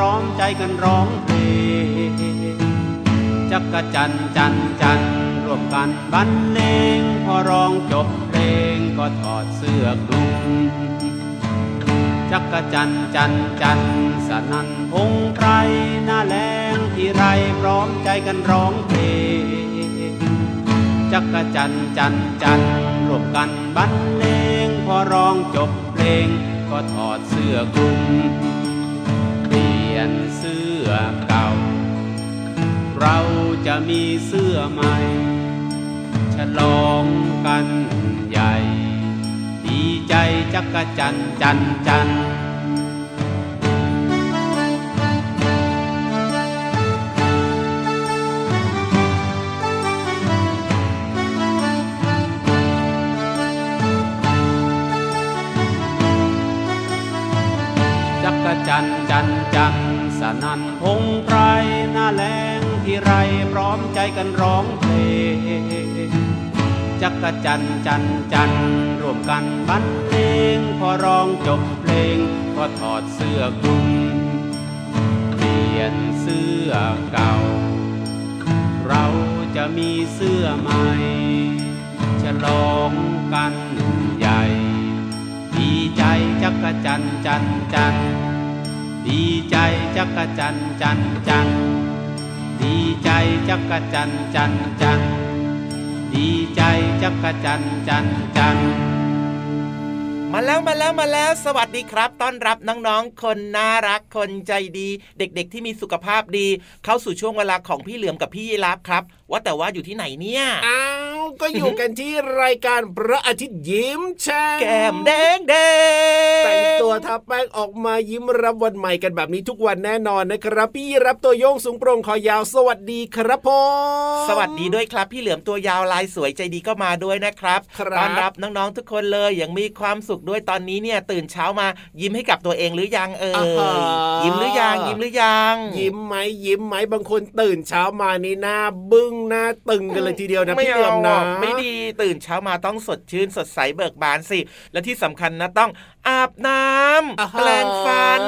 ร้อมใจกันร้องเพลงจักจันจันจันร่วมกันบรรเลงพอร้องจบเพลงก็ถอดเสื้อคลุมจักจันจันจันสนันพงไพรหน้าแลงที่ไรพร้อมใจกันร้องเพลงจักจันจันจันร์รวมกันบรรเลงพอร้องจบเพลงก็ถอดเสื้อคลุม ยนเสื้อเก่า เราจะมีเสื้อใหม่ ฉลองกันใหญ่ ดีใจจักรจันจันจัน นทร์สนันพงไพรหน้าแรงที่ไรพร้อมใจกันร้องเพลงจักรจันจันจันร่วมกันบรรเลงพอร้องจบเพลง ก็ถอดเสื้อคลุมเปลี่ยนเสื้อเก่า เราจะมีเสื้อใหม่ฉลองกันใหญ่ ดีใจจักรจันจันจันทร์ ดีใจจักรจันจันจันดีใจจักรจันจันจันดีใจจักรจันจันจันมาแล้วมาแล้วมาแล้วสวัสดีครับ ต้อนรับน้องๆ คนน่ารักคนใจดี เด็กๆ ที่มีสุขภาพดี เข้าสู่ช่วงเวลาของพี่เหลือมกับพี่ยีรับครับ ว่าแต่ว่าอยู่ที่ไหนเนี่ย อ้าวก็อยู่กันที่รายการพระอาทิตย์ยิ้มแฉ่งแก้มแดงแดงแต่งตัวทาแป้งออกมายิ้มรับวันใหม่กันแบบนี้ทุกวันแน่นอนนะครับ พี่รับตัวโยงสูงโปร่งคอยาวสวัสดีครับผมสวัสดีด้วยครับ พี่เหลือมตัวยาวลายสวยใจดีก็มาด้วยนะครับครับต้อนรับน้องๆทุกคนเลยอย่างมีความสุขด้วยตอนนี้เนี่ยตื่นเช้ามายิ้มให้กับตัวเองหรือยังเอ่อ่าฮะยยิ้มหรือยังยิ้มหรือยัง ยิ้มไหมยิ้มไหมบางคนตื่นเช้ามานี่หน้าบึ้งหน้าตึงกันเลยทีเดียวนะไม่พี่เหลือมเอานะอะไม่ดีตื่นเช้ามาต้องสดชื่นสดใสเบิกบานสิ และที่สำคัญนะต้อง อาบน้ำอ่าฮะแปลงฟัน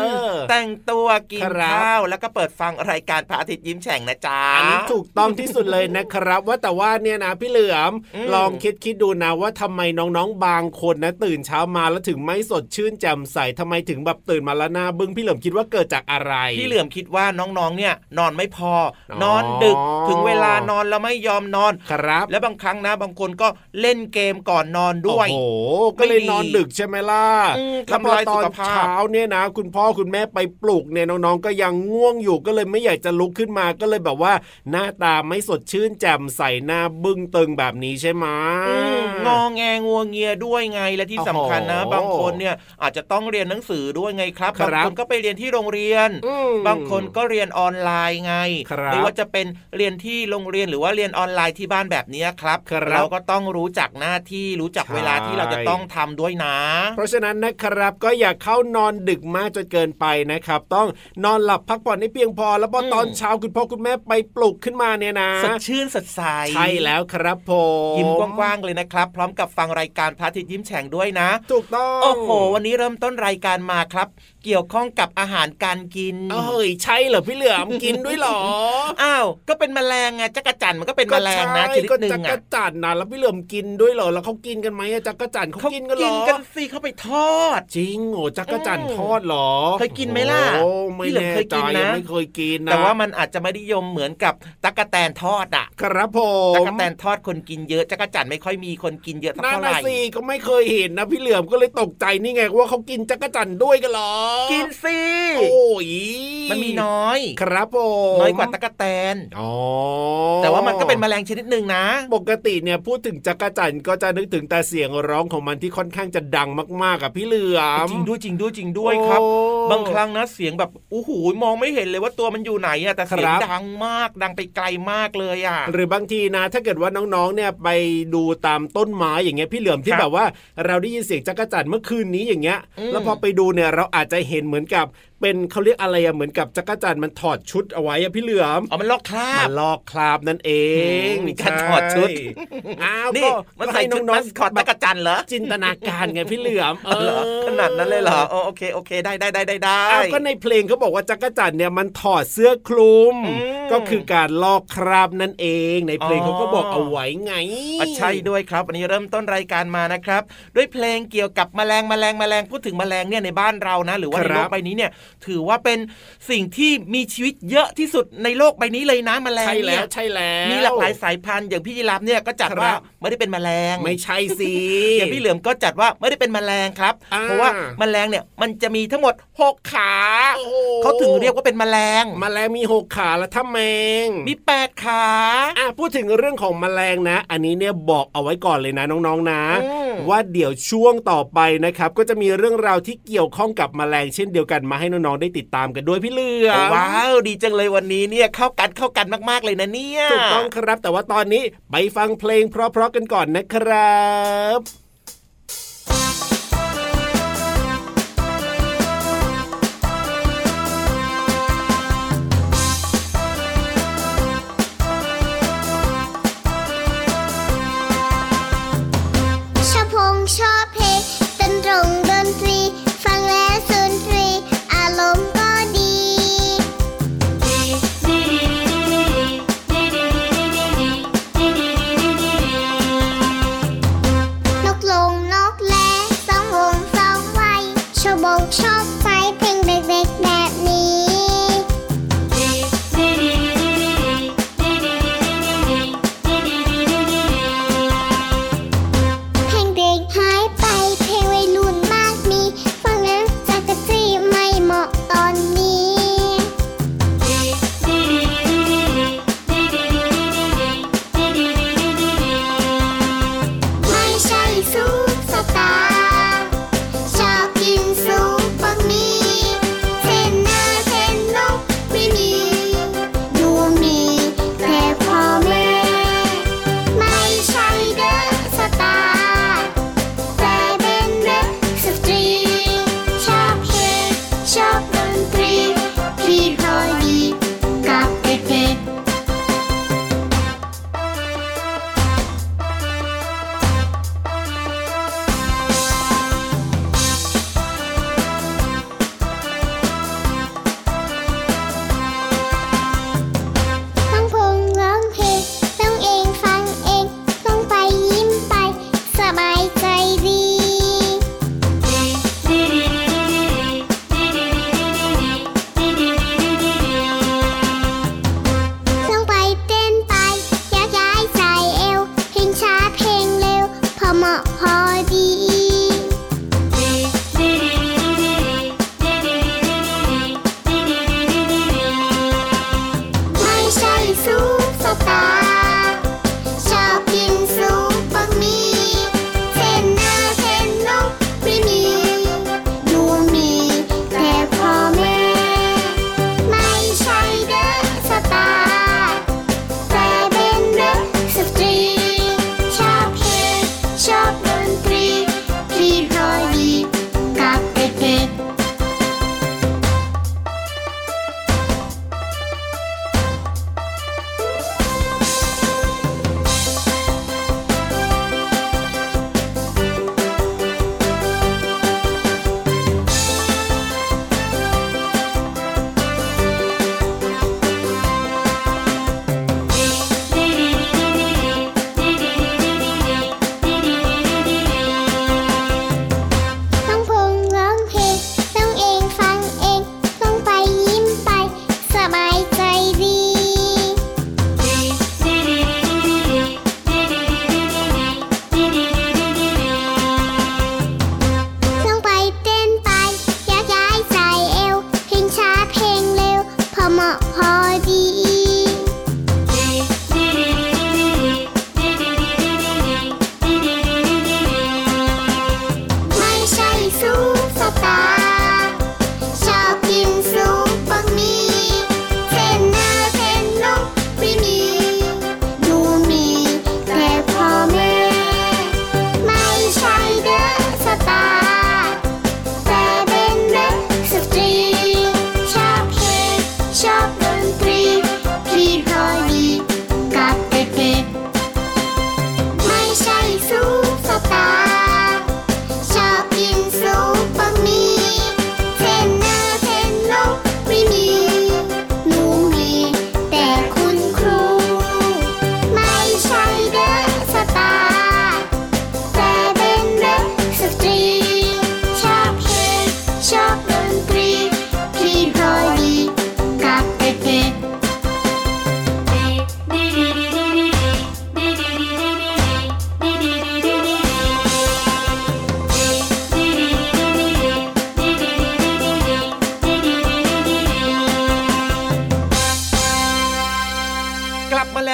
แต่งตัวกินครับข้าวแล้วก็เปิดฟังรายการพระอาทิตย์ยิ้มแฉ่งนะจ๊ะอันนี้ถูกต้องที่สุดเลยนะครับ ว่าแต่ว่าเนี่ยนะพี่เหลือมอืมลองคิดคิดดูนะว่าทำไมน้องๆบางคนนะ ตื่นเช้ามาแล้วถึงไม่สดชื่นแจ่มใสทำไมถึงแบบตื่นมาแล้วหน้าบึ้งพี่เหลือมคิดว่าเกิดจากอะไร พี่เหลือมคิดว่าน้องๆเนี่ยนอนไม่พออ๋อนอนดึกถึงเวลานอนแล้วไม่ยอมนอนครับ และบางครั้งนะบางคนก็เล่นเกมก่อนนอนด้วยโอ้โหก็เลยนอนดึกใช่ไหมล่ะอืมแล้วพทำอลายตสุอนขภาพเช้าเนี่ยนะ คุณพ่อคุณแม่ไปปลุกเนี่ยน้องๆก็ยังง่วงอยู่ก็เลยไม่อยากจะลุกขึ้นมาก็เลยแบบว่า หน้าตาไม่สดชื่นแจ่มใสหน้าบึ้งตึงแบบนี้ใช่ไหมอืมงอแงงัวเงียด้วยไงและที่สำคัญนะโอ้โหบางคนเนี่ยอาจจะต้องเรียนหนังสือด้วยไงครับครับบางคนก็ไปเรียนที่โรงเรียนอืมบางคนก็เรียนออนไลน์ไงครับไม่ว่าจะเป็นเรียนที่โรงเรียนหรือว่าเรียนออนไลน์ที่บ้านแบบนี้ครับครับเราก็ต้องรู้จักหน้าที่รู้จักใช่เวลาที่เราจะต้องทำด้วยนะ เพราะฉะนั้นนะครับ ก็อย่าเข้านอนดึกมากจนเกินไปนะครับ ต้องนอนหลับพักผ่อนให้เพียงพอ แล้วพออมตอนเช้าคุณพ่อคุณแม่ไปปลุกขึ้นมาเนี่ยนะสดชื่นสดใสใช่แล้วครับผมยิ้มกว้างๆเลยนะครับ พร้อมกับฟังรายการพระอาทิตย์ยิ้มแฉ่งด้วยนะ ถูกต้องโอ้โห วันนี้เริ่มต้นรายการมาครับ เกี่ยวข้องกับอาหารการกินเอ้ยใช่เหรอพี่เหลือมกินด้วยเหรออ้าวก็เป็นแมลงไงจักรจันทร์มันก็เป็นแมลงนะชก็นิดใช่หนึ่ก็งจักอะรจันทร์นะแล้วพี่เหลือมกินด้วยเหรอแล้วเขากินกันไหมอะจักรจันทร์เขาเขากินกันเหรกิอนกันสิเขาไปทอดจริงโอ้จักรจันทร์อืมทอดเหรอ เคยกินไหมล่ะโอ้ไม่พี่เหลือมแน่เคยใจกินนะยังไม่เคยกินนะแต่ว่ามันอาจจะไม่นิยมเหมือนกับตั๊กแตนทอดอะ ครับผมตั๊กแตนทอดคนกินเยอะจักรจันทร์ไม่ค่อยมีคนกินเยอะสักนั่นเท่าไหนะร่สิก็ไม่เคยเห็นนะพี่เหลือมก็เลยตกใจนี่ไงว่าเขากินจักรจันทร์ด้วยกันเหรอ กินสิโอ้ยมันมีน้อย ครับผมน้อยกว่าตั๊กแตนอ๋อแต่ว่ามันก็เป็นแมลงชนิดหนึ่งนะ ปกติเนี่ยพูดถึงจักรจันก็จะนึกถึงแต่เสียงร้องของมันที่ค่อนข้างจะดังมากๆกับพี่เหลือมจริงด้วยจริงด้วยจริงด้วยครับโอ้บางครั้งนะเสียงแบบโอ้โหมองไม่เห็นเลยว่าตัวมันอยู่ไหนอะแต่เสียงครับดังมากดังไปไกลมากเลยอะหรือบางทีนะ ถ้าเกิดว่าน้องๆเนี่ยไปดูตามต้นไม้อย่างเงี้ยพี่เหลือมที่ครับแบบว่า เราได้ยินเสียงจักรจันเมื่อคืนนี้อย่างเงี้ยอืมแล้วพอไปดูเนี่ยเราอาจจะเห็นเหมือนกับ เป็นเขาเรียกอะไรอะเหมือนกับจักรจันมันถอดชุดเอาไว้อะพี่เหลือมเอามันลอกครามับนลอกคราบนั่นเองอืมมีการถอดชุดใอ้าวนี่ก็มันก็ใส่ให้ชุดน้มัองสคอตๆแบตะบกะจันเหรอจินตนาการไงพี่เหลือมเอเหรออขนาดนั้นเลยเหรออ๋อโอเคโอเคได้ได้ได้ได้ได้อ้าวก็ในเพลงเขาบอกว่าจักรจันเนี่ยมันถอดเสื้อคลุมอืมก็คือการลอกคราบนั่นเอง ในเพลงอ๋อเขาก็บอกเอาไว้ไงอะใช่ด้วยครับวันนี้เริ่มต้นรายการมานะครับ ด้วยเพลงเกี่ยวกับแมลงแมลงแมลงพูดถึงแมลงเนี่ยในบ้านเรานะ หรือว่าครัในบโลกใบนี้เนี่ยถือว่าเป็นสิ่งที่มีชีวิตเยอะที่สุดในโลกใบนี้เลยนะแมลงใช่แล้เนี่วยใช่แล้วมีหลากหลายสายพันธุ์อย่างพี่ยีรับเนี่ยก็จัดครับว่าไม่ได้เป็นแมลง ไม่ใช่สิอย่างพี่เหลือมก็จัดว่าไม่ได้เป็นแมลงครับอ่าเพราะว่าแมลงเนี่ยมันจะมีทั้งหมดหกขาโอ้โหเขาถึงเรียกว่าเป็นแมลง แมลงมีหกขาแล้วถ้าแมง มีแปดขาอะพูดถึงเรื่องของแมลงนะ อันนี้เนี่ยบอกเอาไว้ก่อนเลยนะน้องๆนะอืมว่าเดี๋ยวช่วงต่อไปนะครับ ก็จะมีเรื่องราวที่เกี่ยวข้องกับแมลงเช่นเดียวกันมาให้น้องๆได้ติดตามกันด้วยพี่เหลือมว้าวดีจังเลยวันนี้เนี่ยเข้ากันเข้ากันมากๆเลยนะเนี่ยถูกต้องครับ แต่ว่าตอนนี้ไปฟังเพลงเพราะๆกันก่อนนะครับชอบพงชอบเพลงเต้นตรง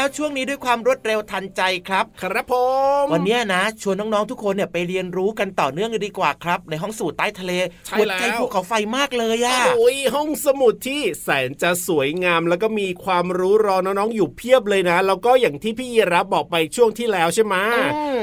แล้วช่วงนี้ด้วยความรวดเร็วทันใจครับ ครับผมวันเนี้ยนะ ชวนน้องๆทุกคนเนี่ยไปเรียนรู้กันต่อเนื่องเลยดีกว่าครับ ในห้องสมุดใต้ทะเลใช่หัวแล้วใจภูเขาไฟมากเลยอะโอ้ยห้องสมุดที่แสนจะสวยงามแล้วก็มีความรู้รอน้องๆอยู่เพียบเลยนะแล้วก็อย่างที่พี่ยีรับบอกไปช่วงที่แล้วใช่ไหม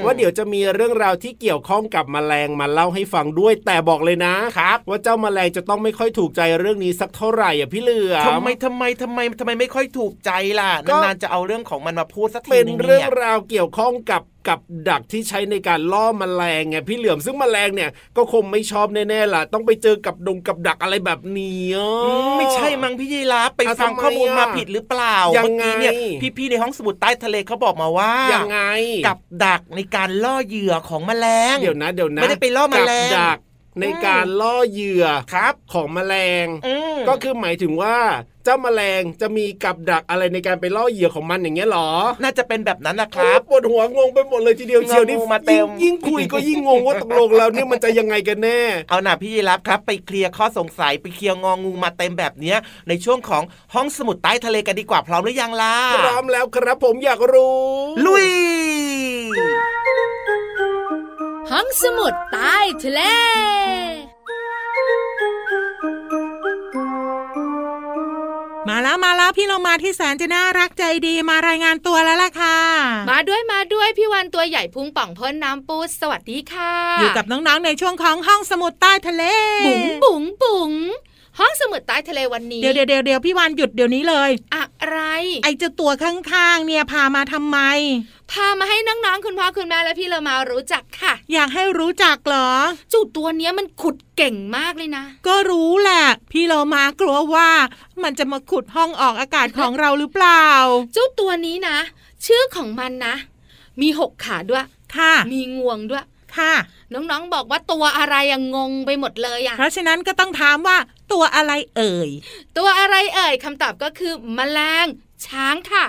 ว่าเดี๋ยวจะมีเรื่องราวที่เกี่ยวข้องกับแมลงมาเล่าให้ฟังด้วย แต่บอกเลยนะครับว่าเจ้าแมลงจะต้องไม่ค่อยถูกใจเรื่องนี้สักเท่าไหร่อะพี่เหลือทำไมทำไมทำไมทำไมไม่ค่อยถูกใจล่ะก็นานๆจะเอาเรื่องของมันมาพูดสักทีเป็นนึงเรื่เนี่องยราวเกี่ยวข้องกับกับดักที่ใช้ในการล่อมแมลงไงพี่เหลือมซึ่งแมลงเนี่ยก็คงไม่ชอบแน่ๆล่ะ ต้องไปเจอกับดงกับดักอะไรแบบนี้อืมไม่ใช่มั้งพี่ยีราฟไปอะฟังทำไมข้อมูลมาอะผิดหรือเปล่ายัเมื่งอไงกี้เนี่ยพี่ๆในห้องสมุดใต้ทะเลเขาบอกมาว่ายังไง กับดักในการล่อเหยื่อของแมลงเดี๋ยวนะเดี๋ยวนะไม่ได้ไปล่อแมลงกับดัก ในการล่อเหยื่อครับของแมลงอืมก็คือหมายถึงว่าเจ้าแมลงจะมีกับดักอะไรในการไปล่อเหยื่อของมันอย่างเงี้ยเหรอ น่าจะเป็นแบบนั้นนะครับโอ้ปวดหัวงงไปหมดเลยทีเดียวเชียวนี่งงมาเต็มยิ่งยิ่งคุยก็ยิ่งงงว่าตกลงแล้วเนี่ยมันจะยังไงกันแน่ เอาหน่าพี่ยีรับครับ ไปเคลียร์ข้อสงสัยไปเคลียร์งองูมาเต็มแบบเนี้ย ในช่วงของห้องสมุดใต้ทะเลกันดีกว่าพร้อมหรือยังล่ะพร้อมแล้วครับผมอยากรู้ ลุย ห้องสมุดใต้ทะเลมาแล้วมาแล้วพี่เรามาที่แสนจะน่ารักใจดีมารายงานตัวแล้วล่ะค่ะ มาด้วยมาด้วยพี่วันตัวใหญ่พุงป่องพ่นน้ำปูสวัสดีค่ะ อยู่กับน้องๆในช่วงของห้องสมุดใต้ทะเล บุ๋งบุ๋งบุ๋ง ห้องสมุดใต้ทะเลวันนี้เดี๋ยวเดี๋ยวเดี๋ยวเดี๋ยวพี่วานหยุดเดี๋ยวนี้เลย อะไร ไอเจ้าตัวข้างๆ เนี่ยพามาทำไม พามาให้น้องๆคุณพ่อคุณแม่และพี่เรามารู้จักค่ะ อยากให้รู้จักเหรอจุดตัวเนี้ยมันขุดเก่งมากเลยนะ ก็รู้แหละ พี่เรามากลัวว่า มันจะมาขุดห้องออกอากาศของเราหรือเปล่า เจ้าตัวนี้นะ ชื่อของมันนะ มีหกขาด้วยค่ะมีงวงด้วย ค่ะ น้องๆบอกว่าตัวอะไรอะงงไปหมดเลยอะเพราะฉะนั้นก็ต้องถามว่า ตัวอะไรเอ่ย ตัวอะไรเอ่ยคำตอบก็คือแมลงช้างค่ะ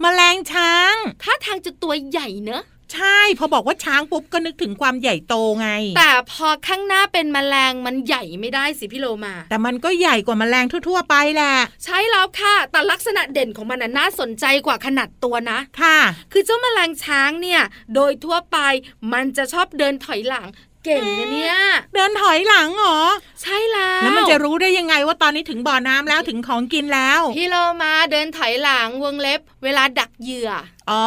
แมลงช้างท่าทางจะตัวใหญ่เนอะ ใช่พอบอกว่าช้างปุ๊บก็นึกถึงความใหญ่โตไง แต่พอข้างหน้าเป็นแมลงมันใหญ่ไม่ได้สิพี่โลมา แต่มันก็ใหญ่กว่าแมลงทั่ว ๆ ไปแหละ ใช่แล้วค่ะ แต่ลักษณะเด่นของมันน่ะน่าสนใจกว่าขนาดตัวนะ ค่ะ คือเจ้าแมลงช้างเนี่ย โดยทั่วไปมันจะชอบเดินถอยหลัง เก่งนะเนี่ยเดินถอยหลังเหรอ ใช่แล้วแล้วมันจะรู้ได้ยังไงว่าตอนนี้ถึงบ่อน้ำแล้วถึงของกินแล้ว พี่โลมาเดินถอยหลังวงเล็บ เวลาดักเหยื่ออ๋อ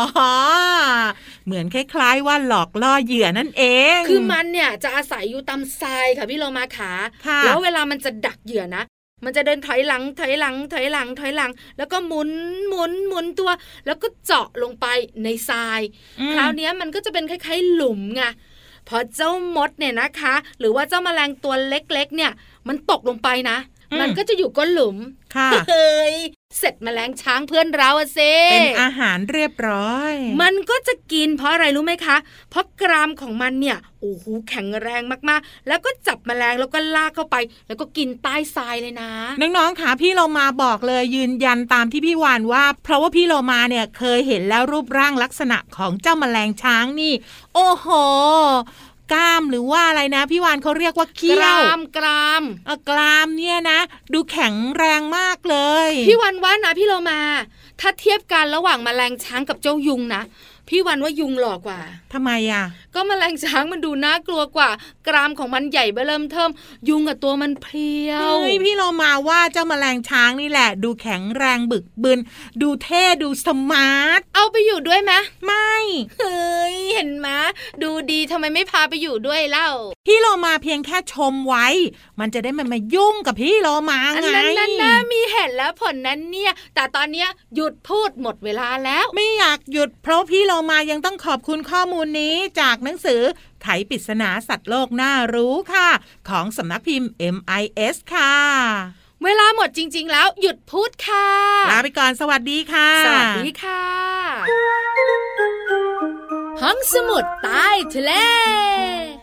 เหมือนคล้ายๆว่าหลอกล่อเหยื่อนั่นเอง คือมันเนี่ยจะอาศัยอยู่ตามทรายค่ะพี่โลมาขาค่ะแล้วเวลามันจะดักเหยื่อนะมันจะเดินถอยหลังถอยหลังถอยหลังถอยหลัง แล้วก็หมุนหมุนหมุนตัว แล้วก็เจาะลงไปในทรายอืมคราวเนี้ยมันก็จะเป็นคล้ายๆหลุมไง พอเจ้ามดเนี่ยนะคะ หรือว่าเจ้าแมลงตัวเล็กๆเนี่ยมันตกลงไปนะ มันก็จะอยู่ก้นหลุมค่ะเฮ้ยเสร็จแมลงช้างเพื่อนเราอะเซเป็นอาหารเรียบร้อย มันก็จะกินเพราะอะไรรู้ไหมคะ เพราะกรามของมันเนี่ยโอ้โหแข็งแรงมากๆ แล้วก็จับแมลงแล้วก็ลากเข้าไป แล้วก็กินใต้ทรายเลยนะ น้องๆค่ะพี่เรามาบอกเลยยืนยันตามที่พี่วานว่า เพราะว่าพี่เรามาเนี่ยเคยเห็นแล้วรูปร่างลักษณะของเจ้าแมลงช้างนี่ โอ้โห กล้ามหรือว่าอะไรนะพี่วานเขาเรียกว่ากเขี้ยวรามกรามเอ่อกรามเนี่ยนะ ดูแข็งแรงมากเลย พี่วันว่านะพี่โลมา ถ้าเทียบกันระหว่างแมลงช้างกับเจ้ายุงนะ พี่วันว่ายุงหล่อกว่าทำไมอะ ก็แมลงช้างมันดูน่ากลัวกว่า กรามของมันใหญ่เบ้อเริ่มเทิม ยุงกับตัวมันเพลียวเฮ้ยพี่เรามาว่าเจ้าแมลงช้างนี่แหละ ดูแข็งแรงบึกบึน ดูเท่ดูสมาร์ท เอาไปอยู่ด้วยไหมไม่ เฮ้ยเห็นไหมดูดีทำไมไม่พาไปอยู่ด้วยเล่า พี่โลมาเพียงแค่ชมไว้ มันจะได้ไมันมายุ่งกับพี่โลมาอันไงนั้นนั่นนะมีเห็นแล้วผลนั้นเนี่ย แต่ตอนเนี้ยหยุดพูดหมดเวลาแล้ว ไม่อยากหยุดเพราะพี่โลมายังต้องขอบคุณข้อมูลนี้จากหนังสือไขปริศนาสัตว์โลกน่ารู้ค่ะ ของสำนักพิมพ์ MIS ค่ะ เวลาหมดจริง ๆ แล้วหยุดพูดค่ะลาไปก่อนสวัสดีค่ะ สวัสดีค่ะ ห้องสมุดใต้ทะเลล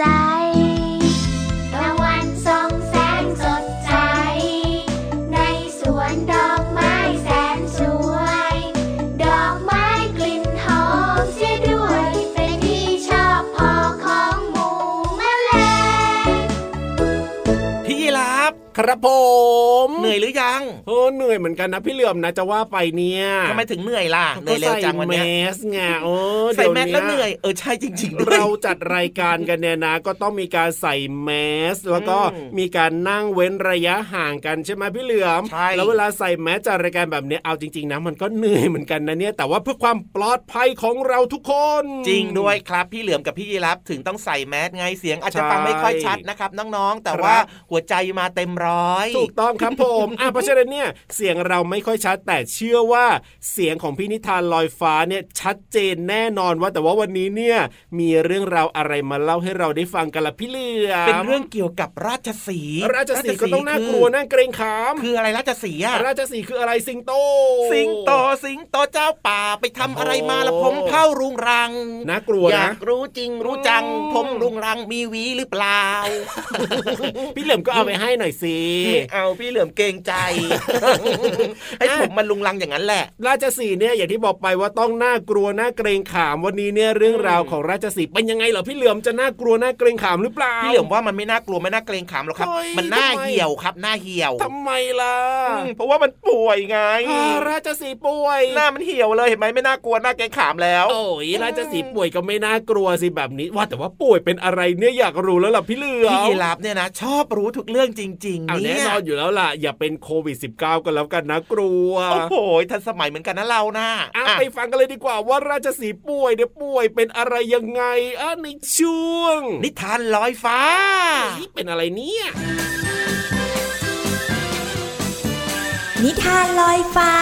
在。 ครับผมเหนื่อยหรือยังโอ้เหนื่อยเหมือนกันนะพี่เหลื่อมนะจะว่าไปเนี่ยทำไมถึงเหนื่อยล่ะเหนื่อยเร็วจังวันก็เนี้ยใส่แมสไงโอ้ใส่แมสดี๋แล้วเหนื่อยเออใช่จริงๆด้วยเราจัดรายการกันเนี่ยนะ ก็ต้องมีการใส่แมสแล้วก็อืมมีการนั่งเว้นระยะห่างกันใช่ไหมพี่เหลือมใช่แล้วเวลาใส่แมสจัดรายการแบบเนี้ยเอาจริงๆนะมันก็เหนื่อยเหมือนกันนะเนี่ยแต่ว่าเพื่อความปลอดภัยของเราทุกคน จริงด้วยครับพี่เหลือมกับพี่ยีรับถึงต้องใส่แมสไงเสียงอาจจะใช่ฟังไม่ค่อยชัดนะครับน้องๆแต่ครับว่าหัวใจมาเต็มร้อยถูกต้องครับผมอะเพราะฉะนั้นเนี่ยเสียงเราไม่ค่อยชัดแต่เชื่อว่าเสียงของพี่นิทานลอยฟ้าเนี่ยชัดเจนแน่นอนว่าแต่ว่าวันนี้เนี่ยมีเรื่องราวอะไรมาเล่าให้เราได้ฟังกันละพี่เหลือมเป็นเรื่องเกี่ยวกับราชสีห์ราชสีห์ก็ต้องน่ากลัวน่าเกรงขาม คืออะไรราชสีห์อะราชสีห์คืออะไรสิงโต สิงโตสิงโตเจ้าป่าไปทำอะไรมาละโอ้ผมเผ่ารุงรังน่ากลัวอยานะกรู้จริงรู้จังอืมผมรุงรังมีหวีหรือเปล่า พี่เหลิมก็เอาไปให้หน่อยสิไม่เอาพี่เหลือมเกรงใจ ให้ผมมันลุงรังอย่างนั้นแหละ ราชสีห์เนี่ยอย่างที่บอกไปว่าต้องน่ากลัวน่าเกรงขามวันนี้เนี่ยเรื่องราวของราชสีห์เป็นยังไงเหรอพี่เหลิมจะน่ากลัวน่าเกรงขามหรือเปล่าพี่เหลือมว่ามันไม่น่ากลัวไม่น่าเกรงขามหรอกครับเฮ้ยมันน่าทำไมเหี่ยวครับหน้าเหี่ยวทำไมล่ะอืมเพราะว่ามันป่วยไงอ่าราชสีห์ป่วย หน้ามันเหี่ยวเลยเห็นไหมไม่น่ากลัวน่าเกรงขามแล้ว โอ้ยราชสีห์ป่วยก็ไม่น่ากลัวสิแบบนี้ ว่าแต่ว่าป่วยเป็นอะไรเนี่ยอยากรู้แล้วล่ะพี่เหลือมพี่ยีราฟเนี่ยนะชอบรู้ทุกเรื่องจริงๆเอาเนี่แน่ยนอนอยู่แล้วล่ะ อย่าเป็นโควิด -19 กันแล้วกันนะกลัว โอ้โหทันสมัยเหมือนกันนะเรานะอะอะไปฟังกันเลยดีกว่าว่าราชสีห์ป่วยเนี่ยป่วยเป็นอะไรยังไงอะในช่วง นิทานลอยฟ้าเฮ้ยเป็นอะไรเนี่ย นิทานลอยฟ้า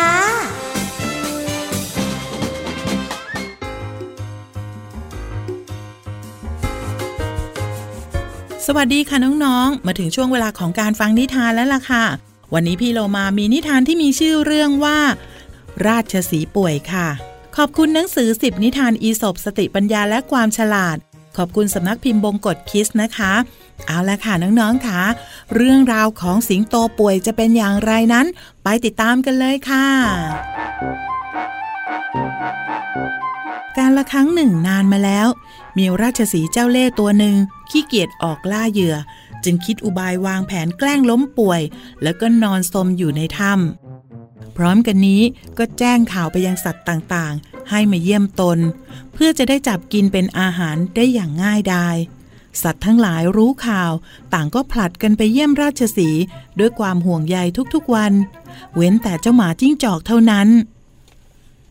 สวัสดีค่ะน้องๆ มาถึงช่วงเวลาของการฟังนิทานแล้วล่ะค่ะ วันนี้พี่โลมามีนิทานที่มีชื่อเรื่องว่า ราชสีป่วยค่ะ ขอบคุณหนังสือสิบนิทานอีสบสติปัญญาและความฉลาด ขอบคุณสำนักพิมพ์บงกฎคิสนะคะ เอาละค่ะน้องๆค่ะ เรื่องราวของสิงโตป่วยจะเป็นอย่างไรนั้น ไปติดตามกันเลยค่ะ การละครั้งหนึ่งนานมาแล้ว มีราชสีเจ้าเล่ห์ตัวหนึ่งขี้เกียจออกล่าเหยื่อ จึงคิดอุบายวางแผนแกล้งล้มป่วย แล้วก็นอนสมอยู่ในถ้ำพร้อมกันนี้ก็แจ้งข่าวไปยังสัตว์ต่างๆ ให้มาเยี่ยมตน เพื่อจะได้จับกินเป็นอาหารได้อย่างง่ายดายสัตว์ทั้งหลายรู้ข่าว ต่างก็ผลัดกันไปเยี่ยมราชสีด้วยความห่วงใยทุกๆวัน เว้นแต่เจ้าหมาจิ้งจอกเท่านั้น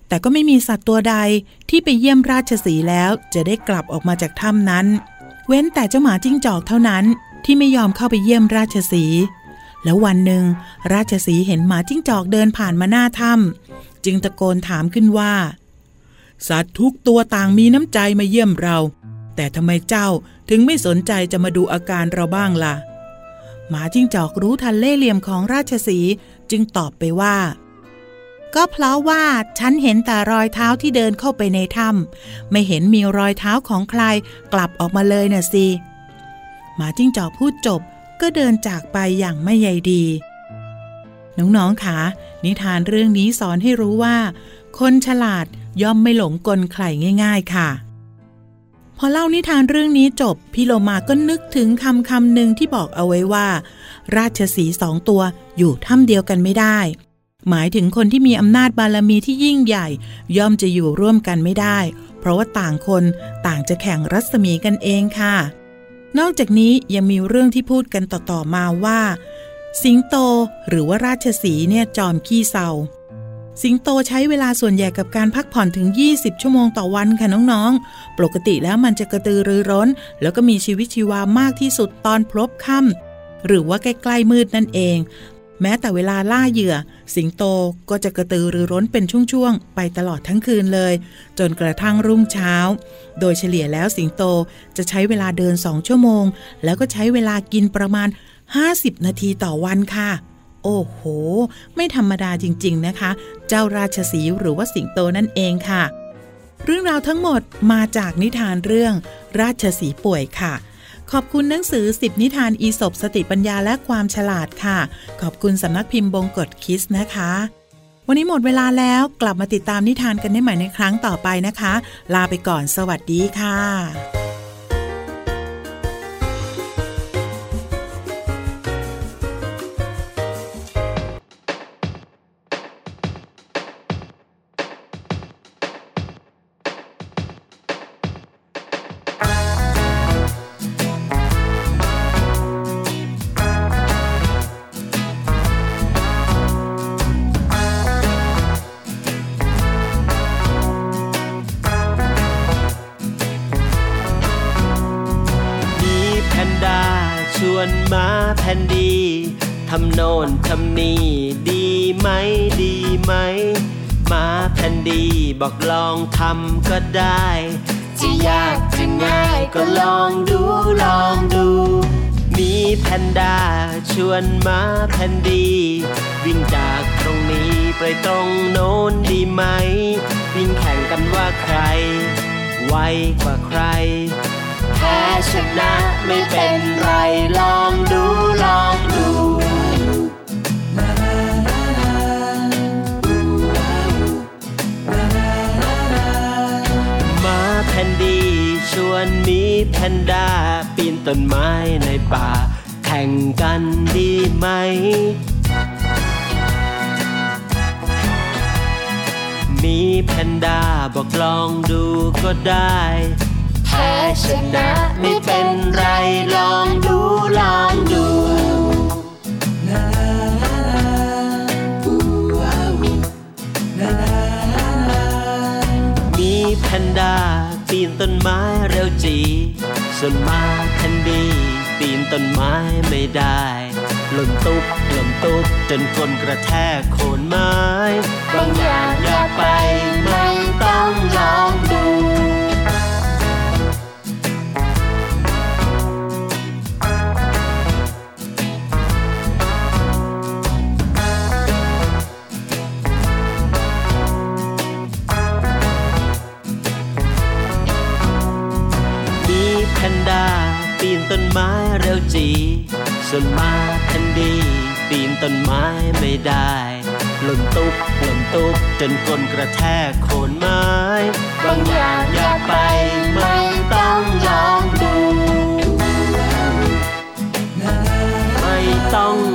แต่ก็ไม่มีสัตว์ตัวใดที่ไปเยี่ยมราชสีแล้วจะได้กลับออกมาจากถ้ำนั้น เว้นแต่เจ้าหมาจิ้งจอกเท่านั้นที่ไม่ยอมเข้าไปเยี่ยมราชสีแล้ววันหนึ่ง ราชสีเห็นหมาจิ้งจอกเดินผ่านมาหน้าถ้ำจึงตะโกนถามขึ้นว่า สัตว์ทุกตัวต่างมีน้ำใจมาเยี่ยมเรา แต่ทำไมเจ้าถึงไม่สนใจจะมาดูอาการเราบ้างล่ะ หมาจิ้งจอกรู้ทันเล่ห์เหลี่ยมของราชสีจึงตอบไปว่า ก็เพราะว่าฉันเห็นแต่รอยเท้าที่เดินเข้าไปในถ้ำไม่เห็นมีรอยเท้าของใครกลับออกมาเลยน่ะสิหมาจิ้งจอกพูดจบก็เดินจากไปอย่างไม่ใยดี น้องๆคะนิทานเรื่องนี้สอนให้รู้ว่า คนฉลาดย่อมไม่หลงกลใครง่าย ๆ ค่ะ พอเล่านิทานเรื่องนี้จบ พี่โลมาก็นึกถึงคำคำหนึ่งที่บอกเอาไว้ว่า ราชสีสองตัวอยู่ถ้ำเดียวกันไม่ได้ หมายถึงคนที่มีอำนาจบารมีที่ยิ่งใหญ่ ย่อมจะอยู่ร่วมกันไม่ได้ เพราะว่าต่างคนต่างจะแข่งรัศมีกันเองค่ะ นอกจากนี้ยังมีเรื่องที่พูดกันต่อๆมาว่า สิงโตหรือว่าราชสีเนี่ยจอมขี้เศร้าสิงโตใช้เวลาส่วนใหญ่กับการพักผ่อนถึง 20 ชั่วโมงต่อวันค่ะน้องๆ ปกติแล้วมันจะกระตือรือร้น แล้วก็มีชีวิตชีวามากที่สุดตอนพลบค่ำหรือว่าใกล้ๆมืดนั่นเอง แม้แต่เวลาล่าเหยื่อ สิงโตก็จะกระตือรือร้นเป็นช่วงๆ ไปตลอดทั้งคืนเลย จนกระทั่งรุ่งเช้า โดยเฉลี่ยแล้วสิงโตจะใช้เวลาเดินสองชั่วโมง แล้วก็ใช้เวลากินประมาณ 50 นาทีต่อวันค่ะ โอ้โห ไม่ธรรมดาจริง ๆ นะคะ เจ้าราชสีหรือว่าสิงโตนั่นเองค่ะ เรื่องราวทั้งหมดมาจากนิทานเรื่อง ราชสีป่วยค่ะ ขอบคุณหนังสือ 10 นิทานอีสบสติปัญญาและความฉลาดค่ะ ขอบคุณสำนักพิมพ์บงกฎคิสนะคะ วันนี้หมดเวลาแล้วกลับมาติดตามนิทานกันได้ใหม่ในครั้งต่อไปนะคะ ลาไปก่อนสวัสดีค่ะ แพนดีทำโน่นทำนี่ดีไหมดีไหมมาแพนดีบอกลองทำก็ได้ จะยากจะง่ายก็ลองดูลองดู มีแพนด้าชวนมาแพนดี วิ่งจากตรงนี้ไปตรงโน้นดีไหม วิ่งแข่งกันว่าใคร ไวกว่าใคร พ้ชนะไม่เป็นไรลองดูลองดูมาแพนดีชวนมีแพนด้าปีนต้นไม้ในป่า แข่งกันดีไหม มีแพนด้าบอกลองดูก็ได้ พ้ชนะไม่เป็นไรลองดูลองดูมีแพนด้าปีนต้นไม้เร็วจีส่วนมาแคนดีปีนต้นไม้ไม่ได้หล่นตุ๊บหล่นตุ๊บจนคนกระแทกโคนไม้บางอย่างอยากไปไม่ต้องลองดู ส่วนมาทันดีปีนต้นไม้ไม่ได้หล่นตุ๊บหล่นตุ๊บจนคนกระแทกโคนไม้บางอย่างอยากไปไม่ต้องลองดู ไม่ต้อง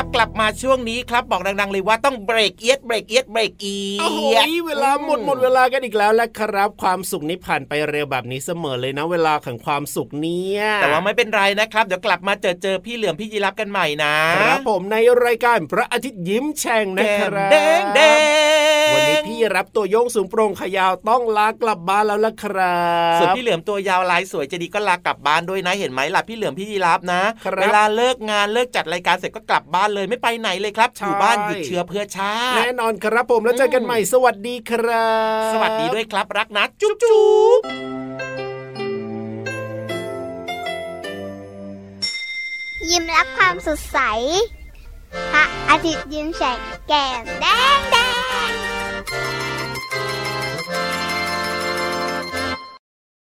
まし。 ลองดูเอาลละครับกลับมาช่วงนี้ครับบอกดัง ๆ เลยว่าต้องเบรกเอียดเบรกเอียดเบรกเอีโอ้โหยดเวลาหมดหมดเวลากันอีกแล้วแหละครับ ความสุขนี้ผ่านไปเร็วแบบนี้เสมอเลยนะ เวลาของความสุขเนี่ยแต่ว่าไม่เป็นไรนะครับ เดี๋ยวกลับมาเจอเจอพี่เหลือมพี่ยีรับกันใหม่นะครับผมในรายการพระอาทิตย์ยิ้มแฉ่งนะแก้คมรับแดงแดงวันนี้พี่รับตัวโยงสูงโปร่งขยาวต้องลากลับบ้านแล้วล่ะครับส่วนพี่เหลือมตัวยาวลายสวยใจะดีก็ลากลับบ้านด้วยนะเห็นไหมล่ะพี่เหลือมพี่ยีรับนะครับเวลาเลิกงานเลิกจัดรายการเสร็จก็กลับบ้านเลยไม่ไปไหนเลยครับใช่อยู่บ้านหยุดเชื้อเพื่อชาติแน่นอนครับผมแล้วเจอกันใหม่สวัสดีครับ สวัสดีด้วยครับรักนะจุ๊บจุ๊บยิ้มรับความสดใสพระอาทิตย์ยิ้มแฉกแก้มแดงแดง